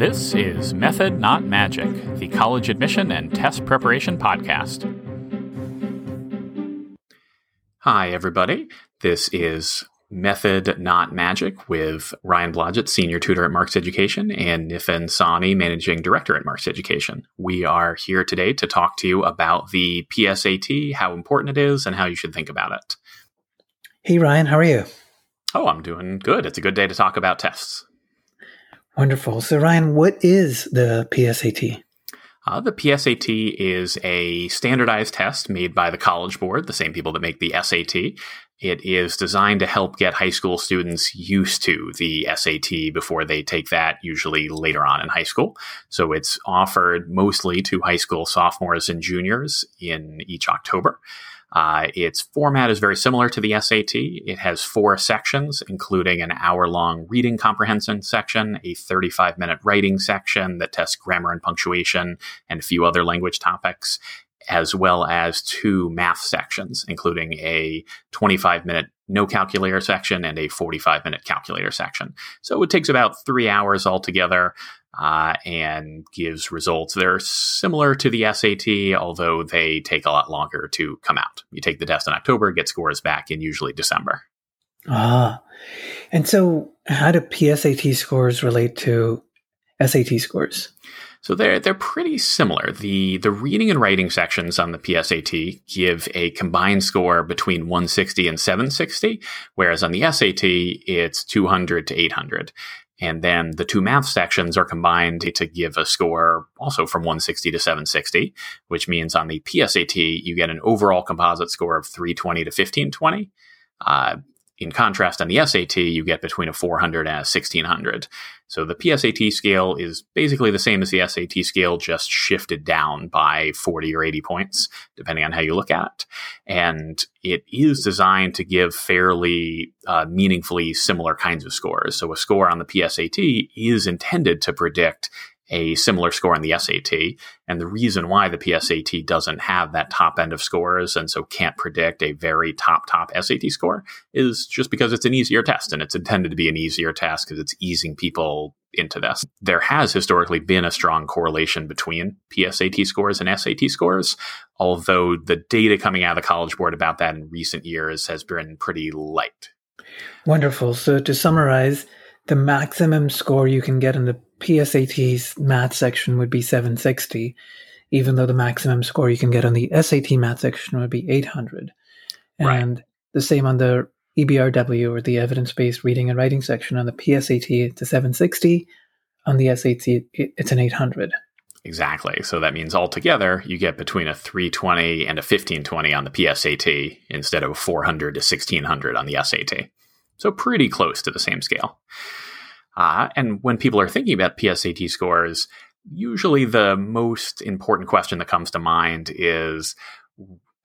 This is Method Not Magic, the college admission and test preparation podcast. Hi, everybody. This is Method Not Magic with Ryan Blodgett, Senior Tutor at Marks Education, and Nithin Sawhney, Managing Director at Marks Education. We are here today to talk to you about the PSAT, how important it is, and how you should think about it. Hey, Ryan, how are you? Oh, I'm doing good. It's a good day to talk about tests. Wonderful. So, Ryan, what is the PSAT? Uh, the PSAT is a standardized test made by the College Board, the same people that make the SAT. It is designed to help get high school students used to the SAT before they take that, usually later on in high school. So it's offered mostly to high school sophomores and juniors in each October. Uh, its format is very similar to the SAT. It has four sections, including an hour long reading comprehension section, a 35 minute writing section that tests grammar and punctuation, and a few other language topics, as well as two math sections, including a 25 minute no calculator section and a 45 minute calculator section. So it takes about three hours altogether uh, and gives results that are similar to the SAT, although they take a lot longer to come out. You take the test in October, get scores back in usually December. Ah, and so how do PSAT scores relate to SAT scores? So they're they're pretty similar. The the reading and writing sections on the PSAT give a combined score between 160 and 760, whereas on the SAT it's 200 to 800. And then the two math sections are combined to give a score also from 160 to 760, which means on the PSAT, you get an overall composite score of 320 to 1520. Uh, in contrast, on the SAT, you get between a 400 and a 1600. So the PSAT scale is basically the same as the SAT scale, just shifted down by 40 or 80 points, depending on how you look at it. And it is designed to give fairly uh, meaningfully similar kinds of scores. So a score on the PSAT is intended to predict a similar score on the SAT. And the reason why the PSAT doesn't have that top end of scores and so can't predict a very top, top SAT score is just because it's an easier test and it's intended to be an easier test because it's easing people into this. There has historically been a strong correlation between PSAT scores and SAT scores, although the data coming out of the College Board about that in recent years has been pretty light. Wonderful. So to summarize, the maximum score you can get in the PSAT's math section would be 760, even though the maximum score you can get on the SAT math section would be 800. Right. And the same on the EBRW or the evidence based reading and writing section on the PSAT, it's a 760. On the SAT, it's an 800. Exactly. So that means altogether you get between a 320 and a 1520 on the PSAT instead of 400 to 1600 on the SAT. So pretty close to the same scale. Uh, and when people are thinking about PSAT scores, usually the most important question that comes to mind is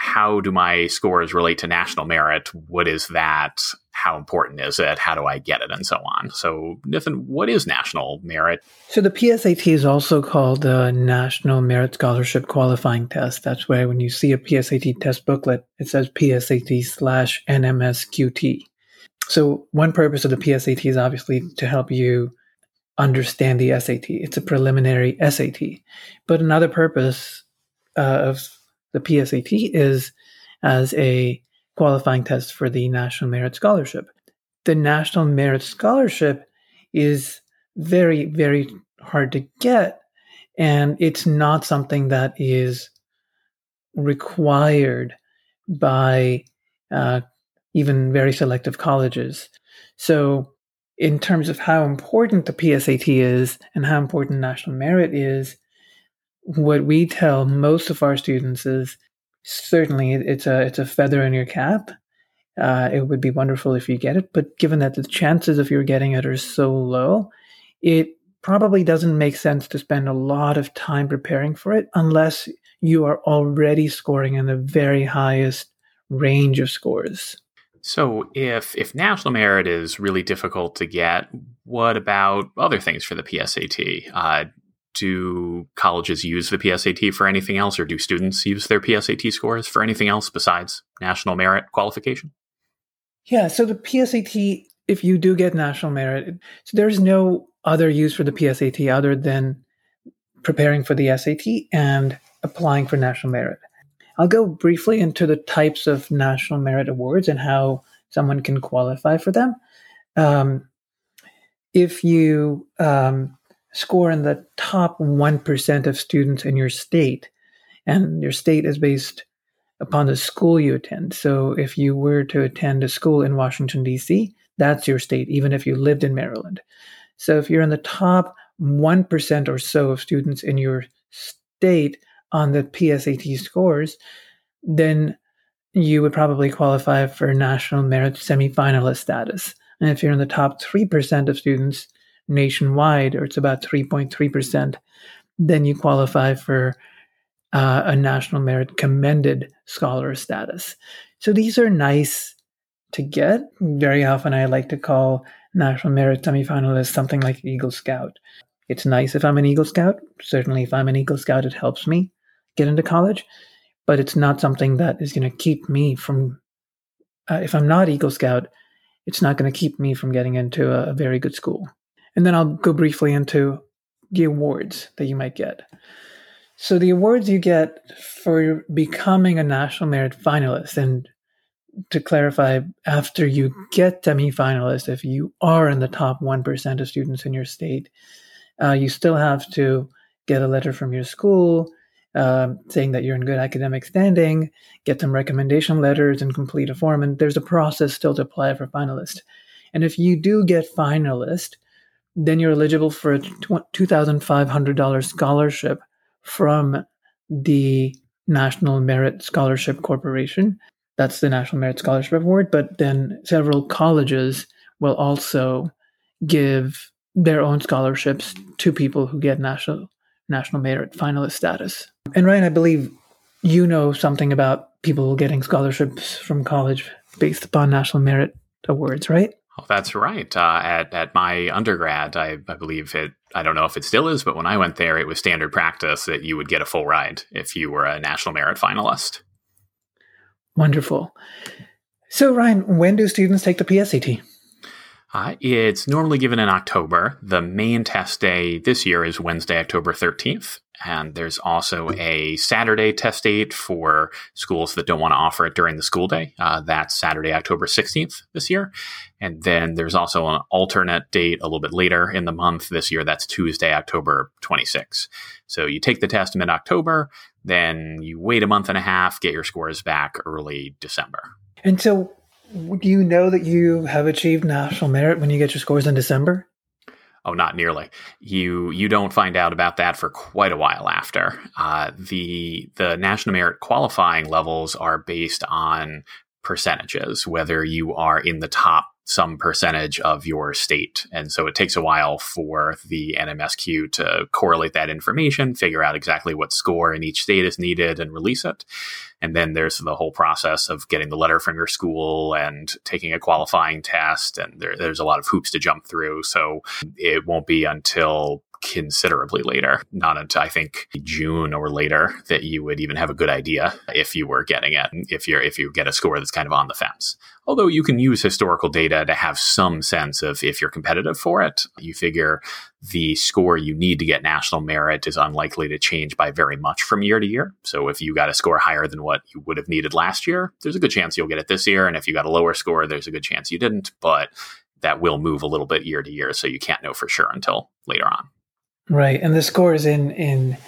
how do my scores relate to national merit? What is that? How important is it? How do I get it? And so on. So, Nathan, what is national merit? So, the PSAT is also called the National Merit Scholarship Qualifying Test. That's where when you see a PSAT test booklet, it says PSAT slash NMSQT. So, one purpose of the PSAT is obviously to help you understand the SAT. It's a preliminary SAT. But another purpose uh, of the PSAT is as a qualifying test for the National Merit Scholarship. The National Merit Scholarship is very, very hard to get, and it's not something that is required by uh, even very selective colleges. So, in terms of how important the PSAT is and how important national merit is, what we tell most of our students is certainly it's a it's a feather in your cap. Uh, it would be wonderful if you get it, but given that the chances of you getting it are so low, it probably doesn't make sense to spend a lot of time preparing for it unless you are already scoring in the very highest range of scores. So if if national merit is really difficult to get, what about other things for the PSAT? Uh, do colleges use the PSAT for anything else, or do students use their PSAT scores for anything else besides national merit qualification? Yeah, so the PSAT if you do get national merit, so there's no other use for the PSAT other than preparing for the SAT and applying for national merit. I'll go briefly into the types of national merit awards and how someone can qualify for them. Um, if you um, score in the top 1% of students in your state, and your state is based upon the school you attend. So if you were to attend a school in Washington, D.C., that's your state, even if you lived in Maryland. So if you're in the top 1% or so of students in your state on the PSAT scores, then you would probably qualify for national merit semifinalist status. And if you're in the top 3% of students nationwide, or it's about 3.3%, then you qualify for uh, a national merit commended scholar status. So these are nice to get. Very often I like to call national merit semifinalist something like Eagle Scout. It's nice if I'm an Eagle Scout. Certainly, if I'm an Eagle Scout, it helps me get into college, but it's not something that is going to keep me from. Uh, if I'm not Eagle Scout, it's not going to keep me from getting into a, a very good school. And then I'll go briefly into the awards that you might get. So the awards you get for becoming a national merit finalist, and to clarify, after you get semi-finalist, if you are in the top one percent of students in your state, uh, you still have to get a letter from your school uh, saying that you're in good academic standing, get some recommendation letters, and complete a form. And there's a process still to apply for finalist. And if you do get finalist, then you're eligible for a $2,500 scholarship from the National Merit Scholarship Corporation. That's the National Merit Scholarship Award. But then several colleges will also give their own scholarships to people who get national national merit finalist status. And Ryan, I believe you know something about people getting scholarships from college based upon national merit awards, right? Oh, that's right. Uh, at at my undergrad, I, I believe it. I don't know if it still is, but when I went there, it was standard practice that you would get a full ride if you were a national merit finalist. Wonderful. So, Ryan, when do students take the PSAT? Uh, it's normally given in October. The main test day this year is Wednesday, October 13th. And there's also a Saturday test date for schools that don't want to offer it during the school day. Uh, that's Saturday, October 16th this year. And then there's also an alternate date a little bit later in the month this year. That's Tuesday, October 26th. So you take the test mid October, then you wait a month and a half, get your scores back early December. And so do you know that you have achieved national merit when you get your scores in December? Oh, not nearly. You you don't find out about that for quite a while after. Uh, the the national merit qualifying levels are based on percentages, whether you are in the top some percentage of your state. And so it takes a while for the NMSQ to correlate that information, figure out exactly what score in each state is needed, and release it. And then there's the whole process of getting the letter from your school and taking a qualifying test. And there, there's a lot of hoops to jump through. So it won't be until considerably later, not until I think June or later that you would even have a good idea if you were getting it, if you're if you get a score that's kind of on the fence. Although you can use historical data to have some sense of if you're competitive for it. You figure the score you need to get national merit is unlikely to change by very much from year to year. So if you got a score higher than what you would have needed last year, there's a good chance you'll get it this year. And if you got a lower score, there's a good chance you didn't. But that will move a little bit year to year. So you can't know for sure until later on. Right, and the scores in in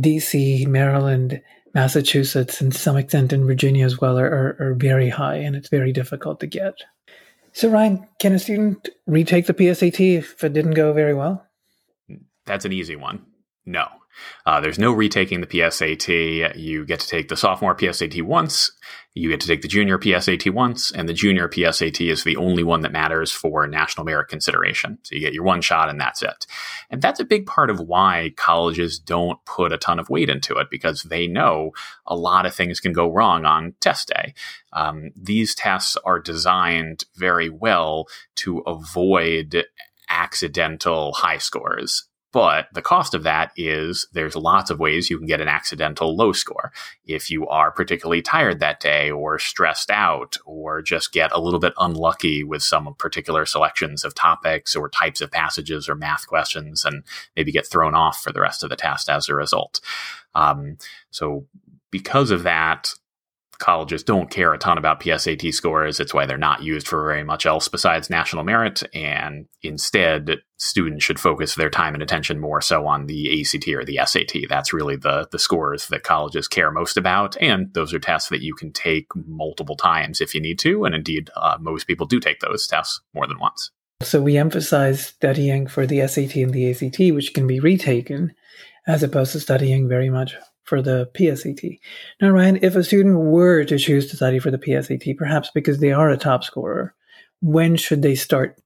D.C., Maryland, Massachusetts, and some extent in Virginia as well are, are very high, and it's very difficult to get. So, Ryan, can a student retake the PSAT if it didn't go very well? That's an easy one. No. Uh, there's no retaking the PSAT. You get to take the sophomore PSAT once, you get to take the junior PSAT once, and the junior PSAT is the only one that matters for national merit consideration. So you get your one shot and that's it. And that's a big part of why colleges don't put a ton of weight into it because they know a lot of things can go wrong on test day. Um, these tests are designed very well to avoid accidental high scores But the cost of that is there's lots of ways you can get an accidental low score. If you are particularly tired that day or stressed out or just get a little bit unlucky with some particular selections of topics or types of passages or math questions and maybe get thrown off for the rest of the test as a result. Um, so because of that, colleges don't care a ton about PSAT scores. It's why they're not used for very much else besides national merit. And instead, students should focus their time and attention more so on the ACT or the SAT. That's really the, the scores that colleges care most about. And those are tests that you can take multiple times if you need to. And indeed, uh, most people do take those tests more than once. So we emphasize studying for the SAT and the ACT, which can be retaken, as opposed to studying very much for the PSAT. Now, Ryan, if a student were to choose to study for the PSAT, perhaps because they are a top scorer, when should they start?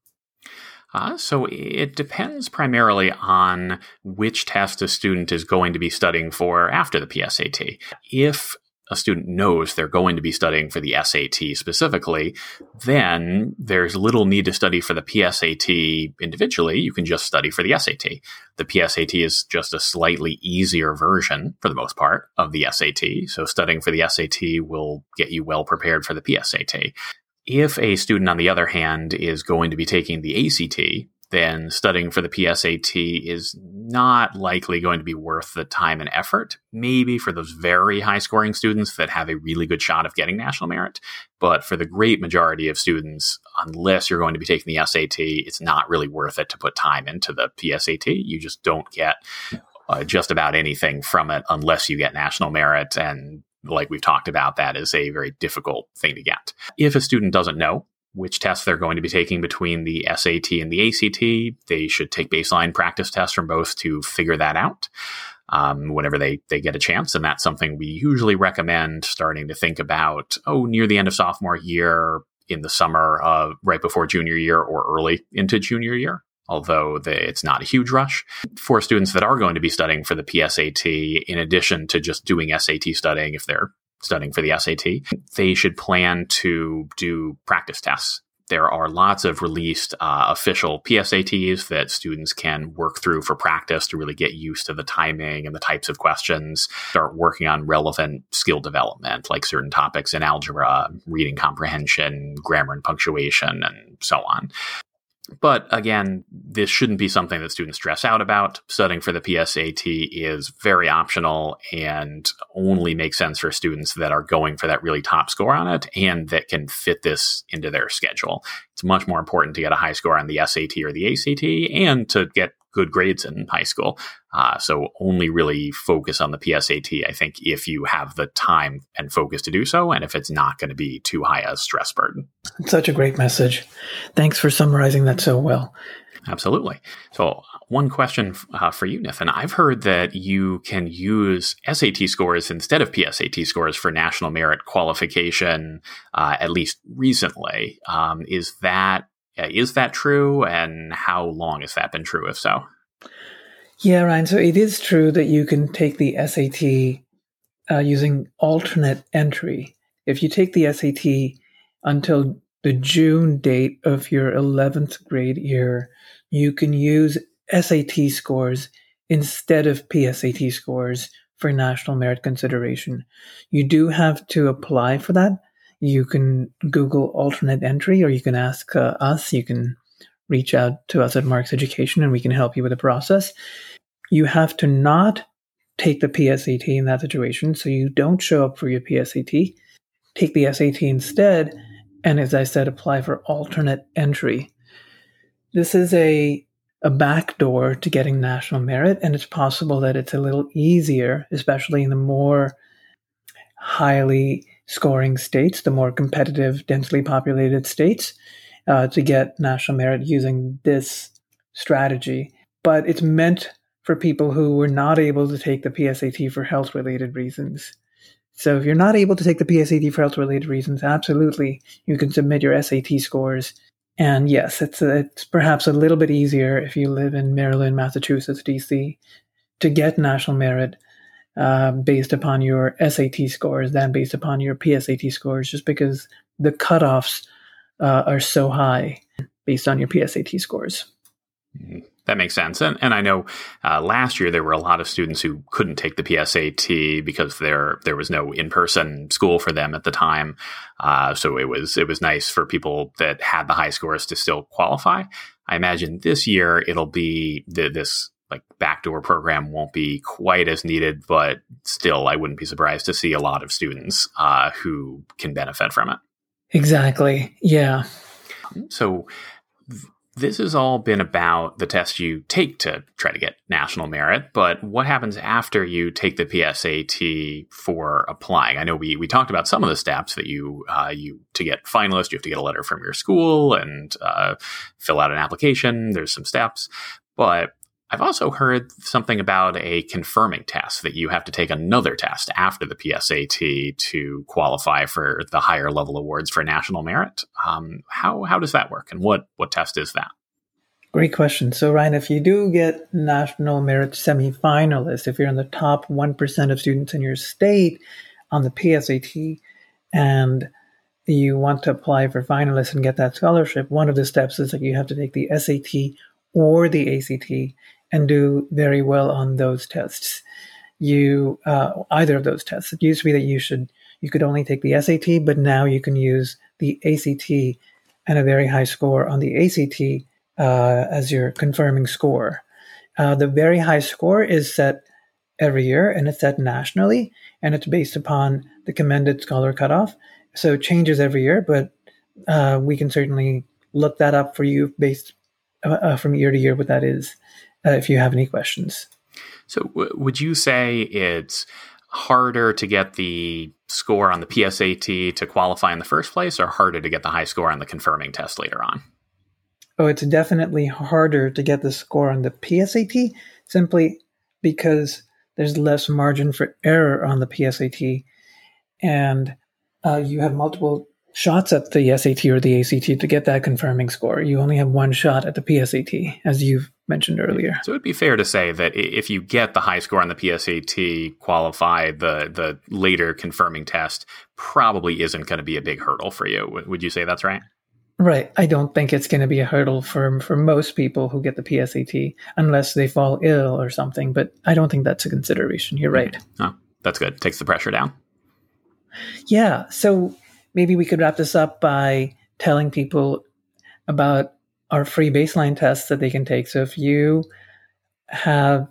Uh, so it depends primarily on which test a student is going to be studying for after the PSAT. If a student knows they're going to be studying for the SAT specifically, then there's little need to study for the PSAT individually. You can just study for the SAT. The PSAT is just a slightly easier version, for the most part, of the SAT. So studying for the SAT will get you well prepared for the PSAT. If a student, on the other hand, is going to be taking the ACT, then studying for the PSAT is not likely going to be worth the time and effort. Maybe for those very high scoring students that have a really good shot of getting national merit. But for the great majority of students, unless you're going to be taking the SAT, it's not really worth it to put time into the PSAT. You just don't get uh, just about anything from it unless you get national merit. And like we've talked about, that is a very difficult thing to get. If a student doesn't know, which tests they're going to be taking between the SAT and the ACT. They should take baseline practice tests from both to figure that out um, whenever they, they get a chance. And that's something we usually recommend starting to think about, oh, near the end of sophomore year, in the summer, uh, right before junior year, or early into junior year. Although it's not a huge rush for students that are going to be studying for the PSAT, in addition to just doing SAT studying, if they're studying for the SAT, they should plan to do practice tests. There are lots of released uh, official PSATs that students can work through for practice to really get used to the timing and the types of questions, start working on relevant skill development, like certain topics in algebra, reading comprehension, grammar and punctuation, and so on. But again, this shouldn't be something that students stress out about. Studying for the PSAT is very optional and only makes sense for students that are going for that really top score on it and that can fit this into their schedule. It's much more important to get a high score on the SAT or the ACT and to get good grades in high school. Uh, so only really focus on the PSAT, I think, if you have the time and focus to do so, and if it's not going to be too high a stress burden. Such a great message. Thanks for summarizing that so well. Absolutely. So, one question uh, for you, Nathan. I've heard that you can use SAT scores instead of PSAT scores for national merit qualification, uh, at least recently. Um, is that is that true? And how long has that been true, if so? Yeah, Ryan. So it is true that you can take the SAT uh, using alternate entry. If you take the SAT until the June date of your 11th grade year, you can use SAT scores instead of PSAT scores for national merit consideration. You do have to apply for that, you can Google alternate entry or you can ask uh, us. You can reach out to us at Marks Education and we can help you with the process. You have to not take the PSAT in that situation. So you don't show up for your PSAT. Take the SAT instead. And as I said, apply for alternate entry. This is a a backdoor to getting national merit, and it's possible that it's a little easier, especially in the more highly scoring states, the more competitive, densely populated states, uh, to get national merit using this strategy. But it's meant for people who were not able to take the PSAT for health related reasons. So if you're not able to take the PSAT for health related reasons, absolutely, you can submit your SAT scores. And yes, it's, a, it's perhaps a little bit easier if you live in Maryland, Massachusetts, DC, to get national merit uh, based upon your SAT scores than based upon your PSAT scores, just because the cutoffs uh, are so high based on your PSAT scores. Mm-hmm. That makes sense. And, and I know uh, last year there were a lot of students who couldn't take the PSAT because there there was no in person school for them at the time. Uh, so it was it was nice for people that had the high scores to still qualify. I imagine this year it'll be the, this like backdoor program won't be quite as needed, but still, I wouldn't be surprised to see a lot of students uh, who can benefit from it. Exactly. Yeah. So this has all been about the test you take to try to get national merit, but what happens after you take the PSAT for applying? I know we, we talked about some of the steps that you uh, you to get finalist, you have to get a letter from your school and uh, fill out an application. There's some steps, but I've also heard something about a confirming test that you have to take another test after the PSAT to qualify for the higher level awards for national merit. Um, how how does that work, and what what test is that? Great question. So, Ryan, if you do get national merit semifinalist, if you're in the top one percent of students in your state on the PSAT, and you want to apply for finalists and get that scholarship, one of the steps is that you have to take the SAT or the ACT and do very well on those tests. You uh, either of those tests. It used to be that you should you could only take the SAT, but now you can use the ACT and a very high score on the ACT uh, as your confirming score. Uh, the very high score is set every year and it's set nationally and it's based upon the commended scholar cutoff. So it changes every year, but uh, we can certainly look that up for you based uh, uh, from year to year what that is uh, if you have any questions. So, w- would you say it's harder to get the score on the PSAT to qualify in the first place, or harder to get the high score on the confirming test later on? Oh, it's definitely harder to get the score on the PSAT simply because there's less margin for error on the PSAT, and uh, you have multiple shots at the SAT or the ACT to get that confirming score. You only have one shot at the PSAT, as you've mentioned earlier. So it'd be fair to say that if you get the high score on the PSAT, qualify the the later confirming test probably isn't going to be a big hurdle for you. Would you say that's right? Right. I don't think it's going to be a hurdle for for most people who get the PSAT unless they fall ill or something, but I don't think that's a consideration. You're right. Mm-hmm. Oh, that's good. Takes the pressure down. Yeah. So maybe we could wrap this up by telling people about our free baseline tests that they can take. So if you have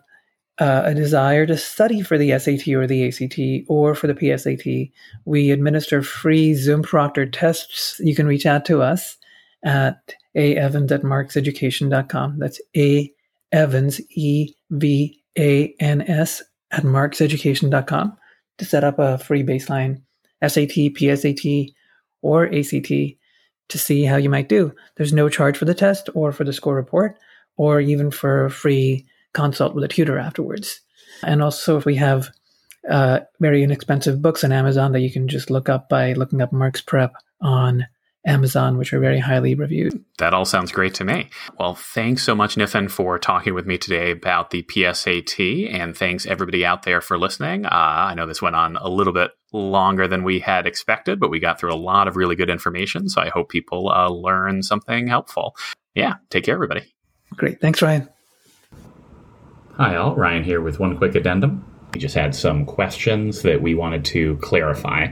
uh, a desire to study for the SAT or the ACT or for the PSAT, we administer free Zoom proctored tests. You can reach out to us at aevans at markseducation.com. That's A Evans, E V A N S, at markseducation.com to set up a free baseline SAT, PSAT, or ACT to see how you might do. There's no charge for the test or for the score report or even for a free consult with a tutor afterwards. And also, if we have uh, very inexpensive books on Amazon that you can just look up by looking up Mark's Prep on Amazon, which are very highly reviewed. That all sounds great to me. Well, thanks so much, Nithin, for talking with me today about the PSAT, and thanks everybody out there for listening. Uh, I know this went on a little bit longer than we had expected, but we got through a lot of really good information, so I hope people uh, learn something helpful. Yeah, take care, everybody. Great. Thanks, Ryan. Hi, all. Ryan here with one quick addendum. We just had some questions that we wanted to clarify.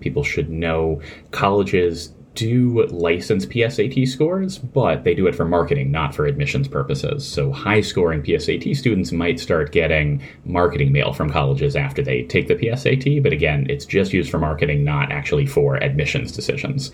People should know colleges do license PSAT scores, but they do it for marketing, not for admissions purposes. So high scoring PSAT students might start getting marketing mail from colleges after they take the PSAT, but again, it's just used for marketing, not actually for admissions decisions.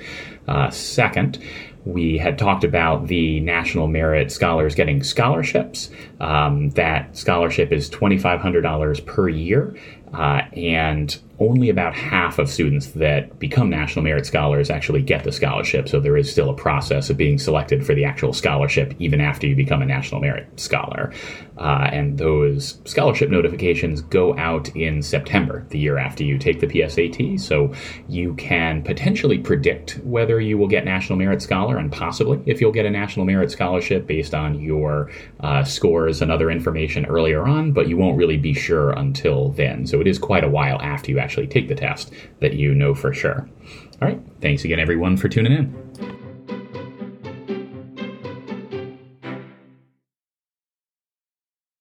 Uh, second, we had talked about the National Merit Scholars getting scholarships. Um, that scholarship is $2,500 per year. Uh, and only about half of students that become National Merit Scholars actually get the scholarship. So there is still a process of being selected for the actual scholarship even after you become a National Merit Scholar. Uh, and those scholarship notifications go out in September, the year after you take the PSAT. So you can potentially predict whether you will get National Merit Scholar and possibly if you'll get a National Merit Scholarship based on your uh, scores and other information earlier on, but you won't really be sure until then. So it is quite a while after you actually take the test that you know for sure. All right. Thanks again, everyone, for tuning in.